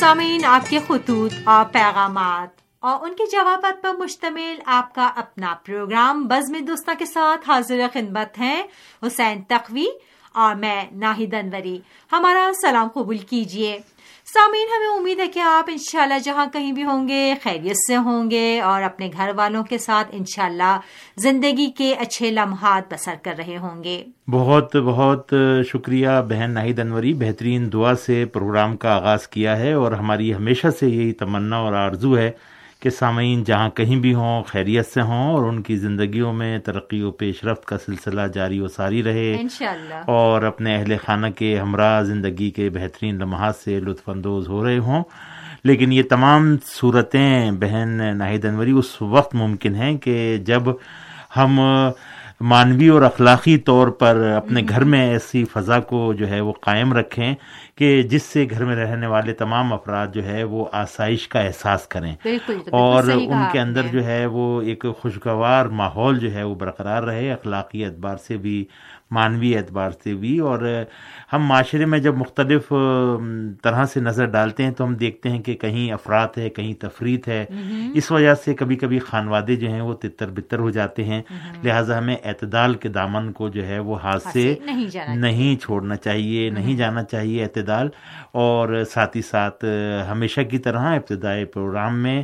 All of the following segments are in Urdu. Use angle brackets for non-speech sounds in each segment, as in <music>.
سامعین، آپ کے خطوط اور پیغامات اور ان کے جوابات پر مشتمل آپ کا اپنا پروگرام بزم دوستہ کے ساتھ حاضر خدمت ہیں حسین تقوی اور میں ناہید انوری، ہمارا سلام قبول کیجیے سامعین، ہمیں امید ہے کہ آپ انشاءاللہ جہاں کہیں بھی ہوں گے، خیریت سے ہوں گے اور اپنے گھر والوں کے ساتھ انشاءاللہ زندگی کے اچھے لمحات بسر کر رہے ہوں گے۔ بہت بہت شکریہ بہن ناہید انوری، بہترین دعا سے پروگرام کا آغاز کیا ہے اور ہماری ہمیشہ سے یہی تمنا اور آرزو ہے کہ سامعین جہاں کہیں بھی ہوں خیریت سے ہوں اور ان کی زندگیوں میں ترقی و پیش رفت کا سلسلہ جاری و ساری رہے۔ انشاءاللہ۔ اور اپنے اہل خانہ کے ہمراہ زندگی کے بہترین لمحات سے لطف اندوز ہو رہے ہوں۔ لیکن یہ تمام صورتیں بہن ناہید انوری اس وقت ممکن ہیں کہ جب ہم مانوی اور اخلاقی طور پر اپنے گھر میں ایسی فضا کو جو ہے وہ قائم رکھیں کہ جس سے گھر میں رہنے والے تمام افراد جو ہے وہ آسائش کا احساس کریں اور ان کے اندر۔ جو ہے وہ ایک خوشگوار ماحول جو ہے وہ برقرار رہے اخلاقی اعتبار سے بھی مانوی اعتبار سے بھی اور ہم معاشرے میں جب مختلف طرح سے نظر ڈالتے ہیں تو ہم دیکھتے ہیں کہ کہیں افراد ہے کہیں تفریح ہے۔ اس وجہ سے کبھی کبھی خانوادے جو ہیں وہ تتر بتر ہو جاتے ہیں۔ لہٰذا ہمیں اعتدال کے دامن کو جو ہے وہ ہاتھ سے نہیں چھوڑنا چاہیے نہیں جانا چاہیے اعتدال۔ اور ساتھ ہی ساتھ ہمیشہ کی طرح ابتدائی پروگرام میں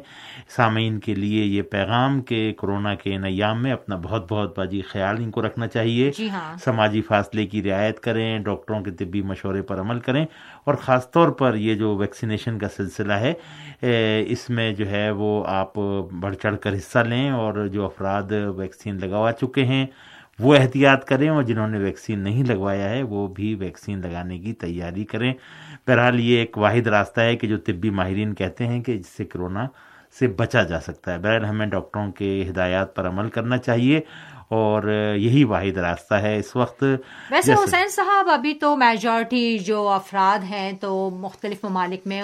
سامعین کے لیے یہ پیغام کہ کورونا کے ان ایام میں اپنا بہت بہت باجی خیال ان کو رکھنا چاہیے۔ جی ہاں۔ سماجی فاصلے کی رعایت کریں، ڈاکٹروں کے طبی مشورے پر عمل کریں اور خاص طور پر یہ جو ویکسینیشن کا سلسلہ ہے اس میں جو ہے وہ آپ بڑھ چڑھ کر حصہ لیں اور جو افراد ویکسین لگوا چکے ہیں، وہ احتیاط کریں اور جنہوں نے ویکسین نہیں لگوایا ہے، وہ بھی ویکسین لگانے کی تیاری کریں۔ بہرحال یہ ایک واحد راستہ ہے کہ جو طبی ماہرین کہتے ہیں کہ جس سے کرونا سے بچا جا سکتا ہے۔ بہرحال ہمیں ڈاکٹروں کے ہدایات پر عمل کرنا چاہیے۔ اور یہی واحد راستہ ہے اس وقت۔ ویسے حسین صاحب ابھی تو میجورٹی جو افراد ہیں تو مختلف ممالک میں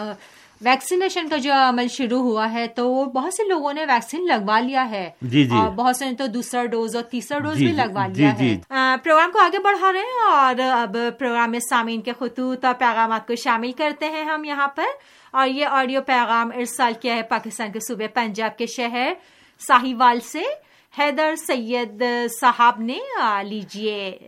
ویکسینیشن کا جو عمل شروع ہوا ہے تو بہت سے لوگوں نے ویکسین لگوا لیا ہے۔ جی، جی۔ اور بہت سے نے تو دوسرا ڈوز اور تیسرا ڈوز جی، بھی جی، لگوا جی، لیا جی۔ ہے آ، پروگرام کو آگے بڑھا رہے ہیں اور اب پروگرام میں سامعین کے خطوط اور پیغامات کو شامل کرتے ہیں ہم یہاں پر۔ اور یہ آڈیو پیغام ارسال کیا ہے پاکستان کے صوبے پنجاب کے شہر ساہیوال سے۔ حیدر سید صاحب نے آ، لیجیے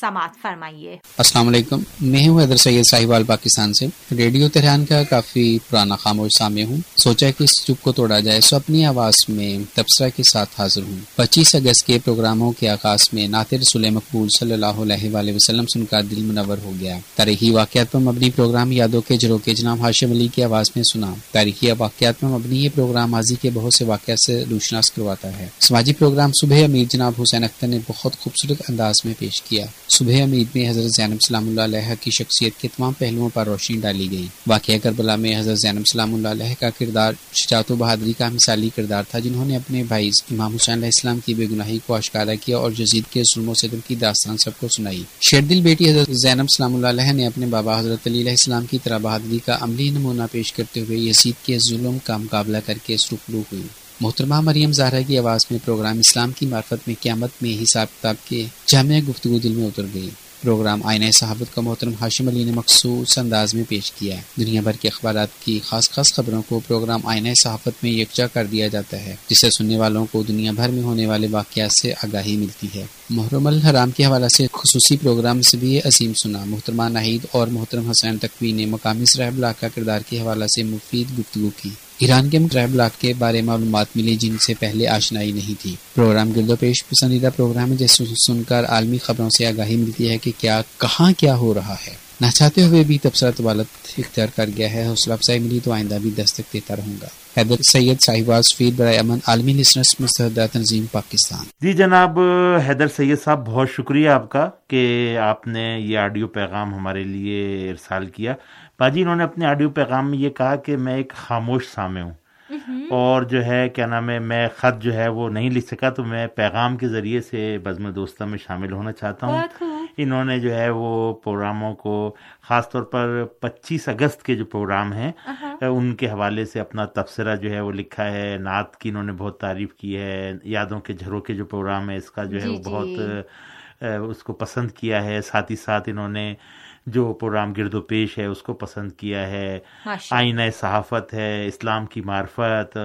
سماعت فرمائیے۔ السلام علیکم۔ میں ہوں حیدر سید صاحبال پاکستان سے۔ ریڈیو تہران کا کافی پرانا خاموش سامع ہوں۔ سوچا کہ اس چپ کو توڑا جائے سو اپنی آواز میں تبصرہ کے ساتھ حاضر ہوں۔ پچیس اگست کے پروگراموں کے آغاز میں ناطر رسول مقبول صلی اللہ علیہ وآلہ وسلم سن کا دل منور ہو گیا۔ تاریخی واقعات پر مبنی پروگرام یادوں کے جروکے جناب ہاشم علی کی آواز میں سنا۔ تاریخی واقعات پر مبنی یہ پروگرام ماضی کے بہت سے واقعات سے روشناس کرواتا ہے۔ سماجی پروگرام صبح امید جناب حسین اختر نے بہت خوبصورت انداز میں پیش کیا۔ صبح امید میں حضرت زینب سلام اللہ علیہ کی شخصیت کے تمام پہلوؤں پر روشنی ڈالی گئی۔ واقعہ کربلا میں حضرت زینب سلام اللہ علیہ کا کردار شجاعت و بہادری کا مثالی کردار تھا، جنہوں نے اپنے بھائی امام حسین علیہ السلام کی بے گناہی کو اشکارا کیا اور جزید کے ظلم و ستم کی داستان سب کو سنائی۔ شیردل بیٹی حضرت زینب سلام اللہ علیہ نے اپنے بابا حضرت علی علیہ السلام کی طرح بہادری کا عملی نمونہ پیش کرتے ہوئے یزید کے ظلم کا مقابلہ کر کے سرخلو ہوئی۔ محترمہ مریم زہرا کی آواز میں پروگرام اسلام کی معرفت میں قیامت میں حساب کتاب کے جامع گفتگو دل میں اتر گئی۔ پروگرام آئینہ صحابت کا محترم ہاشم علی نے مخصوص انداز میں پیش کیا۔ ہے دنیا بھر کے اخبارات کی خاص خاص خبروں کو پروگرام آئینہ صحافت میں یکجا کر دیا جاتا ہے جس سے سننے والوں کو دنیا بھر میں ہونے والے واقعات سے آگاہی ملتی ہے۔ محرم الحرام کے حوالے سے خصوصی پروگرام سے بھی عظیم سنا۔ محترمہ ناہید اور محترم حسین تقوی نے مقامی سرح بلاک کا کردار کے حوالے سے مفید گفتگو کی۔ ایران کے مقرر بلاک کے بارے معلومات ملی جن سے پہلے آشنائی نہیں تھی۔ پروگرام گرد و پیش پسندیدہ پروگرام ہے جس سن کر عالمی خبروں سے آگاہی ملتی ہے کہ کیا، کہاں کیا ہو رہا ہے۔ نہ چاہتے ہوئے بھی تبصرہ طوالت اختیار کر گیا ہے حوصلہ افزائی ملی تو آئندہ بھی دستک دیتا رہوں گا۔ حیدر سید صاحباز فید برائے امن عالمی لسنرس مستحدہ تنظیم پاکستان۔ جی جناب حیدر سید صاحب بہت شکریہ آپ کا کہ آپ نے یہ آڈیو پیغام ہمارے لیے ارسال کیا۔ باجی انہوں نے اپنے آڈیو پیغام میں یہ کہا کہ میں ایک خاموش سامع ہوں۔ اور جو ہے کیا نام ہے میں خط جو ہے وہ نہیں لکھ سکا تو میں پیغام کے ذریعے سے بزم دوستہ میں شامل ہونا چاہتا ہوں۔ انہوں نے جو ہے وہ پروگراموں کو خاص طور پر پچیس اگست کے جو پروگرام ہیں ان کے حوالے سے اپنا تبصرہ جو ہے وہ لکھا ہے۔ نعت کی انہوں نے بہت تعریف کی ہے۔ یادوں کے جھروں کے جو پروگرام ہے اس کا جو ہے جی، وہ جی۔ بہت اس کو پسند کیا ہے۔ ساتھ ہی ساتھ انہوں نے جو پروگرام گرد و پیش ہے اس کو پسند کیا ہے۔ آئینہ صحافت ہے اسلام کی معرفت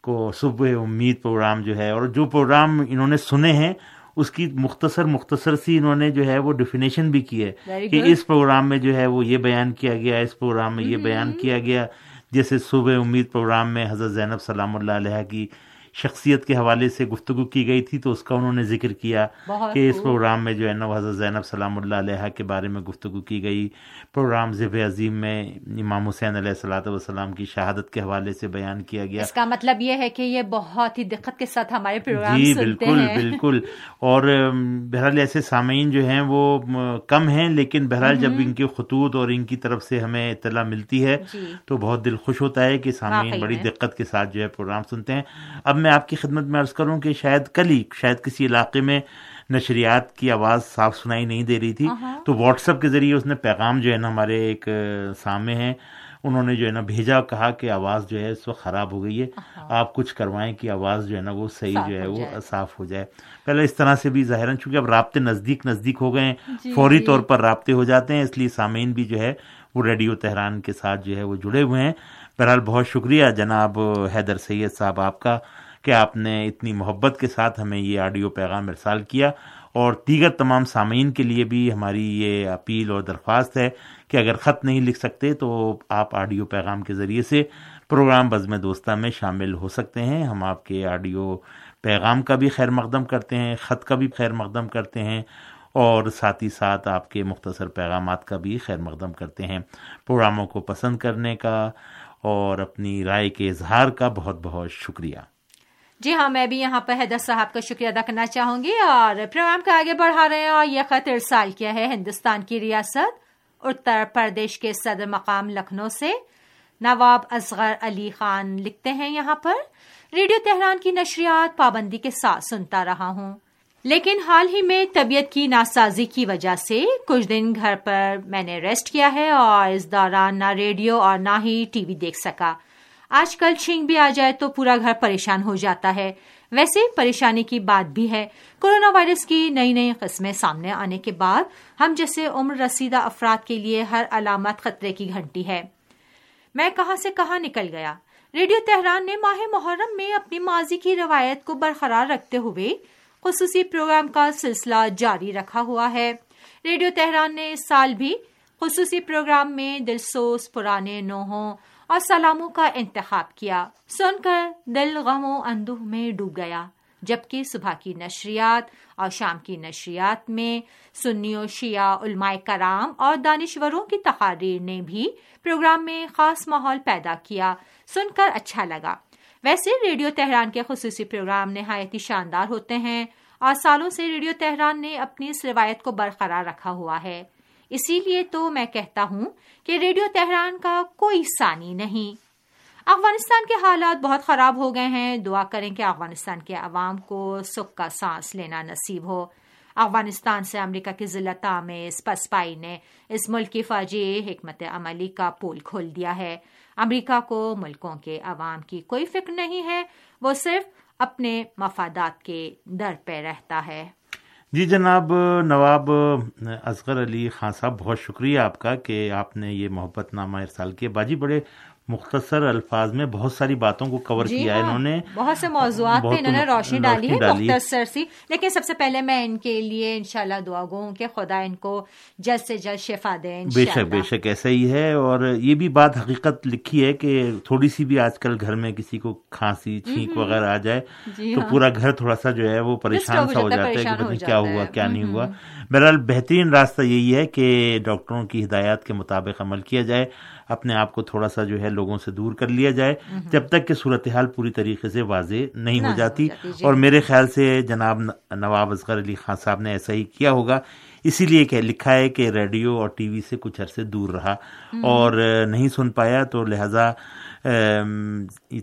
کو صبح امید پروگرام جو ہے اور جو پروگرام انہوں نے سنے ہیں اس کی مختصر مختصر سی انہوں نے جو ہے وہ ڈیفینیشن بھی کی ہے کہ اس پروگرام میں جو ہے وہ یہ بیان کیا گیا اس پروگرام میں یہ بیان کیا گیا جیسے صبح امید پروگرام میں حضرت زینب سلام اللہ علیہ کی شخصیت کے حوالے سے گفتگو کی گئی تھی تو اس کا انہوں نے ذکر کیا کہ اس پروگرام میں جو ہے نا حضرت زینب سلام اللہ علیہ کے بارے میں گفتگو کی گئی۔ پروگرام ذب عظیم میں امام حسین علیہ السلاۃ والسلام کی شہادت کے حوالے سے بیان کیا گیا۔ اس کا مطلب یہ ہے کہ یہ بہت ہی دقت کے ساتھ ہمارے پروگرام جی بالکل بالکل۔ اور بہرحال ایسے سامعین جو ہیں وہ کم ہیں لیکن بہرحال جب ان کے خطوط اور ان کی طرف سے ہمیں اطلاع ملتی ہے جی۔ تو بہت دل خوش ہوتا ہے کہ سامعین بڑی دقت کے ساتھ جو ہے پروگرام سنتے ہیں۔ اب میں آپ کی خدمت میں عرض کروں کہ شاید کل ہی شاید کسی علاقے میں نشریات کی آواز صاف سنائی نہیں دے رہی تھی۔ تو واٹس ایپ کے ذریعے اس نے پیغام جو ہے نا ہمارے ایک سامنے ہیں انہوں نے جو ہے نا بھیجا کہا کہ آواز جو ہے اس وقت خراب ہو گئی ہے۔ آپ کچھ کروائیں کہ آواز جو ہے نا وہ صحیح جو ہے وہ صاف ہو جائے۔ پہلے اس طرح سے بھی ظاہر چونکہ اب رابطے نزدیک نزدیک ہو گئے ہیں جی، فوری۔ طور پر رابطے ہو جاتے ہیں اس لیے سامعین بھی جو ہے وہ ریڈیو تہران کے ساتھ جو ہے وہ جڑے ہوئے ہیں۔ بہرحال بہت شکریہ جناب حیدر سید صاحب آپ کا۔ کہ آپ نے اتنی محبت کے ساتھ ہمیں یہ آڈیو پیغام ارسال کیا اور دیگر تمام سامعین کے لیے بھی ہماری یہ اپیل اور درخواست ہے کہ اگر خط نہیں لکھ سکتے تو آپ آڈیو پیغام کے ذریعے سے پروگرام بزم دوستہ میں شامل ہو سکتے ہیں۔ ہم آپ کے آڈیو پیغام کا بھی خیر مقدم کرتے ہیں، خط کا بھی خیر مقدم کرتے ہیں اور ساتھ ہی ساتھ آپ کے مختصر پیغامات کا بھی خیر مقدم کرتے ہیں۔ پروگراموں کو پسند کرنے کا اور اپنی رائے کے اظہار کا بہت بہت شکریہ۔ جی ہاں میں بھی یہاں پر حیدر صاحب کا شکریہ ادا کرنا چاہوں گی اور پروگرام کو آگے بڑھا رہے ہیں اور یہ خط ارسال کیا ہے ہندوستان کی ریاست اتر پردیش کے صدر مقام لکھنؤ سے۔ نواب اصغر علی خان لکھتے ہیں یہاں پر۔ ریڈیو تہران کی نشریات پابندی کے ساتھ سنتا رہا ہوں۔ لیکن حال ہی میں طبیعت کی ناسازی کی وجہ سے کچھ دن گھر پر میں نے ریسٹ کیا ہے اور اس دوران نہ ریڈیو اور نہ ہی ٹی وی دیکھ سکا۔ آج کل چھینک بھی آ جائے تو پورا گھر پریشان ہو جاتا ہے۔ ویسے پریشانی کی بات بھی ہے۔ کورونا وائرس کی نئی نئی قسمیں سامنے آنے کے بعد ہم جیسے عمر رسیدہ افراد کے لیے ہر علامت خطرے کی گھنٹی ہے۔ میں کہاں سے کہاں نکل گیا؟ ریڈیو تہران نے ماہ محرم میں اپنی ماضی کی روایت کو برقرار رکھتے ہوئے خصوصی پروگرام کا سلسلہ جاری رکھا ہوا ہے۔ ریڈیو تہران نے اس سال بھی خصوصی پروگرام میں دلسوس پرانے نوحوں اور سلاموں کا انتخاب کیا۔ سن کر دل غم و اندوہ میں ڈوب گیا۔ جبکہ صبح کی نشریات اور شام کی نشریات میں سنی و شیعہ علماء کرام اور دانشوروں کی تقاریر نے بھی پروگرام میں خاص ماحول پیدا کیا۔ سن کر اچھا لگا۔ ویسے ریڈیو تہران کے خصوصی پروگرام نہایت ہی شاندار ہوتے ہیں اور سالوں سے ریڈیو تہران نے اپنی اس روایت کو برقرار رکھا ہوا ہے۔ اسی لیے تو میں کہتا ہوں کہ ریڈیو تہران کا کوئی ثانی نہیں۔ افغانستان کے حالات بہت خراب ہو گئے ہیں۔ دعا کریں کہ افغانستان کے عوام کو سکھ کا سانس لینا نصیب ہو۔ افغانستان سے امریکہ کی ضلع میں پسپائی نے اس ملک کی فوجی حکمت عملی کا پول کھول دیا ہے۔ امریکہ کو ملکوں کے عوام کی کوئی فکر نہیں ہے۔ وہ صرف اپنے مفادات کے در پہ رہتا ہے۔ جی جناب، نواب، اصغر علی خان صاحب، بہت شکریہ آپ کا کہ آپ نے یہ محبت نامہ ارسال کیا۔ باجی، بڑے مختصر الفاظ میں بہت ساری باتوں کو کور جی کیا ہاں انہوں نے۔ بہت سے موضوعات پہ انہوں نے روشنی ڈالی ہے مختصر سی۔ لیکن سب سے پہلے میں ان کے لیے انشاءاللہ دعا گو ہوں کہ خدا ان کو جلد سے جلد شفا دے بے شک بے شک ایسا ہی ہے۔ اور یہ بھی بات حقیقت لکھی ہے کہ تھوڑی سی بھی آج کل گھر میں کسی کو کھانسی چھینک وغیرہ آ جائے جی تو ہاں۔ پورا گھر تھوڑا سا جو ہے وہ پریشان سا ہو جاتا ہے کہ کیا ہوا کیا نہیں ہوا۔ بہرحال بہترین راستہ یہی ہے کہ ڈاکٹروں کی ہدایات کے مطابق عمل کیا جائے۔ اپنے آپ کو تھوڑا سا جو ہے لوگوں سے دور کر لیا جائے جب تک کہ صورتحال پوری طریقے سے واضح نہیں ہو جاتی۔ جی۔ اور میرے خیال سے جناب نواب اصغر علی خان صاحب نے ایسا ہی کیا ہوگا۔ اسی لیے کہ لکھا ہے کہ ریڈیو اور ٹی وی سے کچھ عرصے دور رہا۔ اور نہیں سن پایا تو لہذا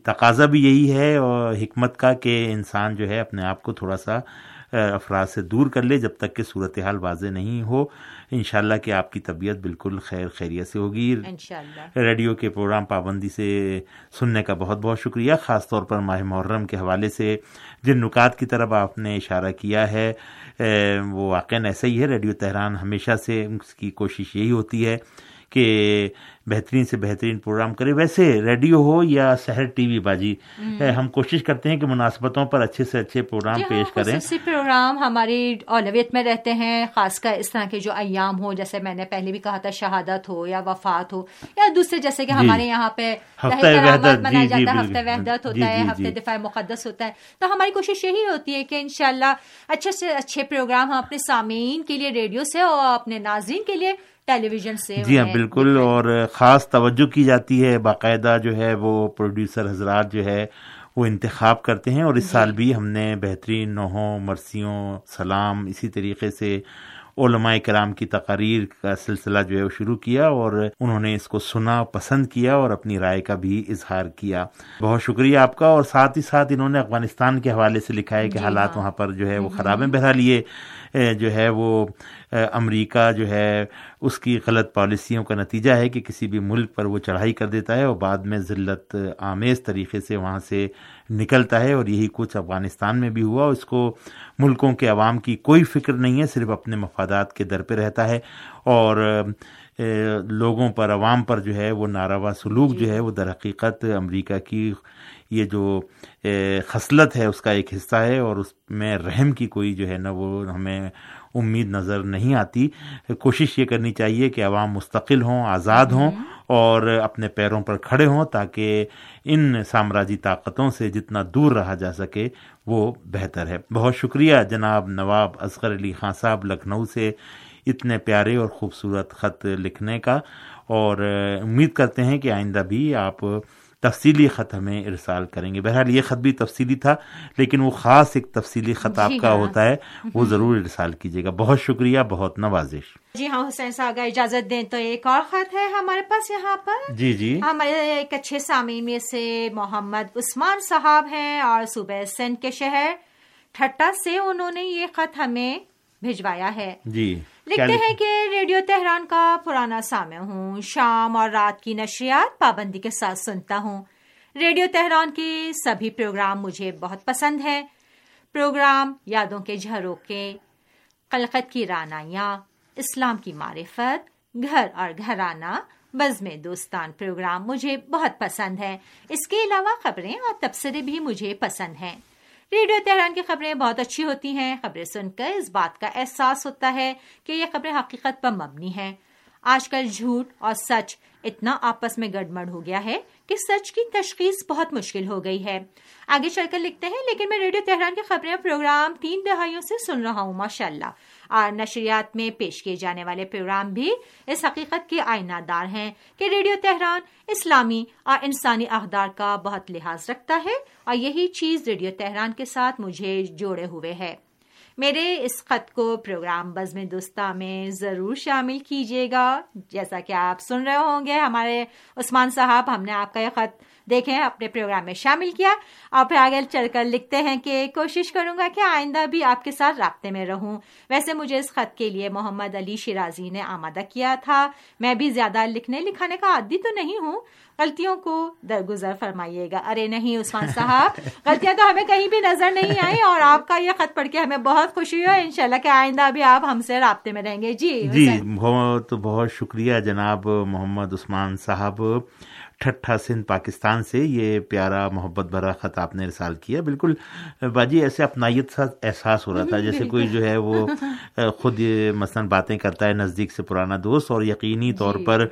تقاضا بھی یہی ہے اور حکمت کا کہ انسان جو ہے اپنے آپ کو تھوڑا سا افراد سے دور کر لے جب تک کہ صورتحال واضح نہیں ہو۔ انشاءاللہ کہ آپ کی طبیعت بالکل خیر خیریت سے ہوگی۔ ریڈیو کے پروگرام پابندی سے سننے کا بہت بہت شکریہ۔ خاص طور پر ماہ محرم کے حوالے سے جن نکات کی طرف آپ نے اشارہ کیا ہے وہ واقع ایسا ہی ہے۔ ریڈیو تہران ہمیشہ سے اس کی کوشش یہی ہوتی ہے کہ بہترین سے بہترین پروگرام کرے۔ ویسے ریڈیو ہو یا شہر ٹی وی باجی ہم کوشش کرتے ہیں کہ مناسبتوں پر اچھے سے اچھے پروگرام جی ہاں، پیش کریں۔ پروگرام ہماری اولویت میں رہتے ہیں خاص کر اس طرح کے جو ایام ہو جیسے میں نے پہلے بھی کہا تھا شہادت ہو یا وفات ہو یا دوسرے جیسے کہ جی۔ ہمارے یہاں پہ منایا جاتا ہے ہفتے وحدت ہوتا ہے ہفتے دفاع مقدس ہوتا ہے۔ تو ہماری کوشش یہی ہوتی ہے کہ انشاءاللہ اچھے سے اچھے پروگرام ہم اپنے سامعین کے لیے ریڈیو سے اور اپنے ناظرین کے لیے ٹیلی ویژن سے جی ہاں بالکل اور خاص توجہ کی جاتی ہے باقاعدہ جو ہے وہ پروڈیوسر حضرات جو ہے وہ انتخاب کرتے ہیں اور اس جی۔ سال بھی ہم نے بہترین نوحوں مرسیوں سلام اسی طریقے سے علماء کرام کی تقاریر کا سلسلہ جو ہے وہ شروع کیا اور انہوں نے اس کو سنا پسند کیا اور اپنی رائے کا بھی اظہار کیا بہت شکریہ آپ کا اور ساتھ ہی ساتھ انہوں نے افغانستان کے حوالے سے لکھا ہے کہ جی حالات ہاں۔ وہاں پر جو ہے وہ خراب ہیں بہرحال یہ جو ہے وہ امریکہ جو ہے اس کی غلط پالیسیوں کا نتیجہ ہے کہ کسی بھی ملک پر وہ چڑھائی کر دیتا ہے اور بعد میں ذلت آمیز طریقے سے وہاں سے نکلتا ہے اور یہی کچھ افغانستان میں بھی ہوا اس کو ملکوں کے عوام کی کوئی فکر نہیں ہے صرف اپنے مفادات کے در پہ رہتا ہے اور لوگوں پر عوام پر جو ہے وہ ناروا سلوک جو ہے وہ در حقیقت امریکہ کی یہ جو خصلت ہے اس کا ایک حصہ ہے اور اس میں رحم کی کوئی جو ہے نا وہ ہمیں امید نظر نہیں آتی۔ کوشش یہ کرنی چاہیے کہ عوام مستقل ہوں آزاد ہوں اور اپنے پیروں پر کھڑے ہوں تاکہ ان سامراجی طاقتوں سے جتنا دور رہا جا سکے وہ بہتر ہے۔ بہت شکریہ جناب نواب اصغر علی خان صاحب لکھنؤ سے اتنے پیارے اور خوبصورت خط لکھنے کا۔ اور امید کرتے ہیں کہ آئندہ بھی آپ تفصیلی خط ہمیں ارسال کریں گے۔ بہرحال یہ خط بھی تفصیلی تھا لیکن وہ خاص ایک تفصیلی خط آپ جی کا ہاں۔ ہوتا ہے وہ ضرور ارسال کیجیے گا۔ بہت شکریہ بہت نوازش۔ جی ہاں حسین صاحب اجازت دیں تو ایک اور خط ہے ہمارے پاس یہاں پر۔ جی جی۔ ہمارے ایک اچھے سامعین میں سے محمد عثمان صاحب ہیں اور صوبہ سندھ کے شہر ٹھٹا سے انہوں نے یہ خط ہمیں بھجوایا ہے۔ جی۔ لکھتے ہیں کہ ریڈیو تہران کا پرانا سامع ہوں۔ شام اور رات کی نشریات پابندی کے ساتھ سنتا ہوں۔ ریڈیو تہران کے سبھی پروگرام مجھے بہت پسند ہے پروگرام یادوں کے جھروکے قلقت کی رانائیاں اسلام کی معرفت گھر اور گھرانہ بزم دوستان پروگرام مجھے بہت پسند ہے اس کے علاوہ خبریں اور تبصرے بھی مجھے پسند ہیں۔ ریڈیو تہران کی خبریں بہت اچھی ہوتی ہیں۔ خبریں سن کر اس بات کا احساس ہوتا ہے کہ یہ خبریں حقیقت پر مبنی ہیں۔ آج کل جھوٹ اور سچ اتنا آپس میں گڑمڑ ہو گیا ہے کہ سچ کی تشخیص بہت مشکل ہو گئی ہے۔ آگے چل کر لکھتے ہیں، لیکن میں ریڈیو تہران کی خبریں پروگرام تین دہائیوں سے سن رہا ہوں ماشاء اللہ اور نشریات میں پیش کیے جانے والے پروگرام بھی اس حقیقت کے آئینہ دار ہیں کہ ریڈیو تہران اسلامی اور انسانی اقدار کا بہت لحاظ رکھتا ہے اور یہی چیز ریڈیو تہران کے ساتھ مجھے جوڑے ہوئے ہے۔ میرے اس خط کو پروگرام بزم دوستہ میں ضرور شامل کیجیے گا۔ جیسا کہ آپ سن رہے ہوں گے، ہمارے عثمان صاحب، ہم نے آپ کا یہ خط دیکھیں اپنے پروگرام میں شامل کیا۔ اور پھر آگے چل کر لکھتے ہیں کہ کوشش کروں گا کہ آئندہ بھی آپ کے ساتھ رابطے میں رہوں۔ ویسے مجھے اس خط کے لیے محمد علی شیرازی نے آمادہ کیا تھا۔ میں بھی زیادہ لکھنے لکھانے کا عادی تو نہیں ہوں۔ غلطیوں کو درگزر فرمائیے گا۔ ارے نہیں عثمان صاحب غلطیاں تو ہمیں کہیں بھی نظر نہیں آئی اور آپ کا یہ خط پڑھ کے ہمیں بہت خوشی ہو ان شاء اللہ کہ آئندہ بھی آپ ہم سے رابطے میں رہیں گے۔ جی جی بہت بہت شکریہ جناب محمد عثمان صاحب۔ ٹھٹھا سندھ پاکستان سے یہ پیارا محبت بھرا خط آپ نے ارسال کیا بالکل باجی ایسے اپنائیت سا احساس ہو رہا تھا جیسے کوئی جو ہے وہ <laughs> خود مثلاً باتیں کرتا ہے نزدیک سے پرانا دوست اور یقینی طور جی۔ پر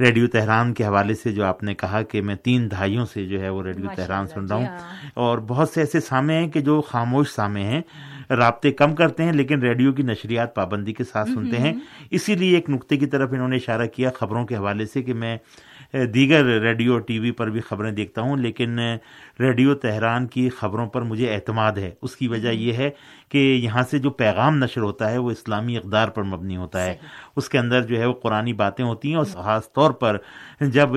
ریڈیو تہران کے حوالے سے جو آپ نے کہا کہ میں تین دہائیوں سے جو ہے وہ ریڈیو تہران سن رہا ہوں ہاں۔ اور بہت سے ایسے سامے ہیں کہ جو خاموش سامے ہیں رابطے کم کرتے ہیں لیکن ریڈیو کی نشریات پابندی کے ساتھ سنتے ہیں۔ اسی لیے ایک نقطے کی طرف انہوں نے اشارہ کیا خبروں کے حوالے سے کہ میں دیگر ریڈیو ٹی وی پر بھی خبریں دیکھتا ہوں لیکن ریڈیو تہران کی خبروں پر مجھے اعتماد ہے۔ اس کی وجہ یہ ہے کہ یہاں سے جو پیغام نشر ہوتا ہے وہ اسلامی اقدار پر مبنی ہوتا ہے۔ اس کے اندر جو ہے وہ قرآن باتیں ہوتی ہیں اور خاص طور پر جب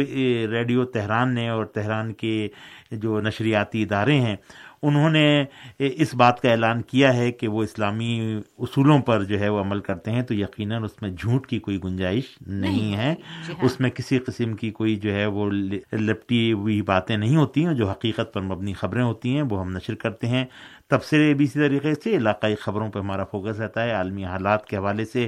ریڈیو تہران نے اور تہران کے جو نشریاتی ادارے ہیں انہوں نے اس بات کا اعلان کیا ہے کہ وہ اسلامی اصولوں پر جو ہے وہ عمل کرتے ہیں تو یقیناً اس میں جھوٹ کی کوئی گنجائش نہیں ہے۔ جی ہاں۔ اس میں کسی قسم کی کوئی جو ہے وہ لپٹی ہوئی باتیں نہیں ہوتی ہیں جو حقیقت پر مبنی خبریں ہوتی ہیں وہ ہم نشر کرتے ہیں۔ تبصرے بھی اسی طریقے سے علاقائی خبروں پہ ہمارا فوکس رہتا ہے۔ عالمی حالات کے حوالے سے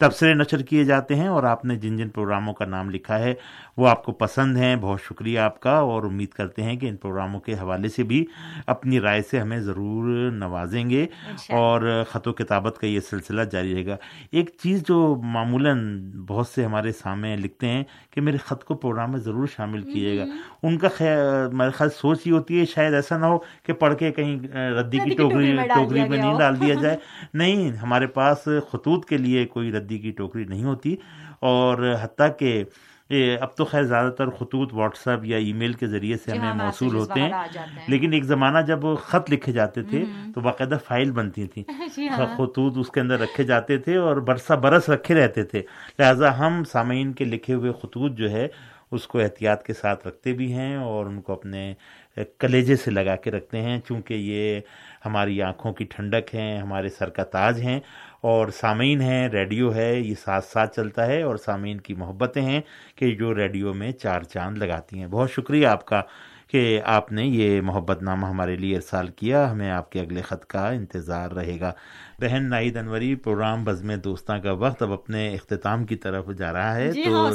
تبصرے نشر کیے جاتے ہیں اور آپ نے جن جن پروگراموں کا نام لکھا ہے وہ آپ کو پسند ہیں بہت شکریہ آپ کا اور امید کرتے ہیں کہ ان پروگراموں کے حوالے سے بھی اپنی رائے سے ہمیں ضرور نوازیں گے اور خط و کتابت کا یہ سلسلہ جاری رہے گا۔ ایک چیز جو معمولاً بہت سے ہمارے سامنے لکھتے ہیں کہ میرے خط کو پروگرام میں ضرور شامل کیے گا۔ ان کا خیال میرے خیال سوچ یہ ہوتی ہے شاید ایسا نہ ہو کہ پڑھ کے کہیں ردی کی ٹوکری ٹوکری میں نہیں ڈال دیا جائے۔ <laughs> نہیں ہمارے پاس خطوط کے لیے کوئی ردی کی ٹوکری نہیں ہوتی اور حتیٰ کہ اب تو خیر زیادہ تر خطوط واٹس ایپ یا ای میل کے ذریعے سے جی ہمیں موصول ہوتے ہیں لیکن ایک زمانہ جب خط لکھے جاتے تھے تو باقاعدہ فائل بنتی تھیں <laughs> جی ہاں۔ خطوط اس کے اندر رکھے جاتے تھے اور برسہ برس رکھے رہتے تھے۔ لہٰذا ہم سامعین کے لکھے ہوئے خطوط جو ہے اس کو احتیاط کے ساتھ رکھتے بھی ہیں اور ان کو اپنے کلیجے سے لگا کے رکھتے ہیں۔ چونکہ یہ ہماری آنکھوں کی ٹھنڈک ہیں ہمارے سر کا تاج ہیں اور سامعین ہیں، ریڈیو ہے، یہ ساتھ ساتھ چلتا ہے اور سامعین کی محبتیں ہیں کہ جو ریڈیو میں چار چاند لگاتی ہیں۔ بہت شکریہ آپ کا کہ آپ نے یہ محبت نامہ ہمارے لیے ارسال کیا۔ ہمیں آپ کے اگلے خط کا انتظار رہے گا۔ بہن نائد انوری پروگرام بزم دوستاں کا وقت اب اپنے اختتام کی طرف جا رہا ہے جی تو ہاں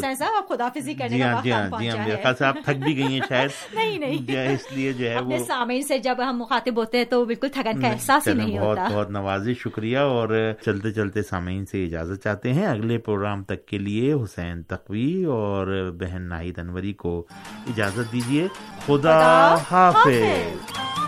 خدا جی ہاں جی ہاں جی ہاں میرے خیال سے آپ تھک بھی گئی ہیں شاید۔ <laughs> نہیں نہیں۔ اس لیے جو ہے وہ سامعین سے جب ہم مخاطب ہوتے ہیں تو بالکل تھکن کا احساس ہی نہیں بہت بہت نوازی شکریہ اور چلتے چلتے سامعین سے اجازت چاہتے ہیں۔ اگلے پروگرام تک کے لیے حسین تقوی اور بہن ناہید انوری کو اجازت دیجیے۔ خدا حافظ۔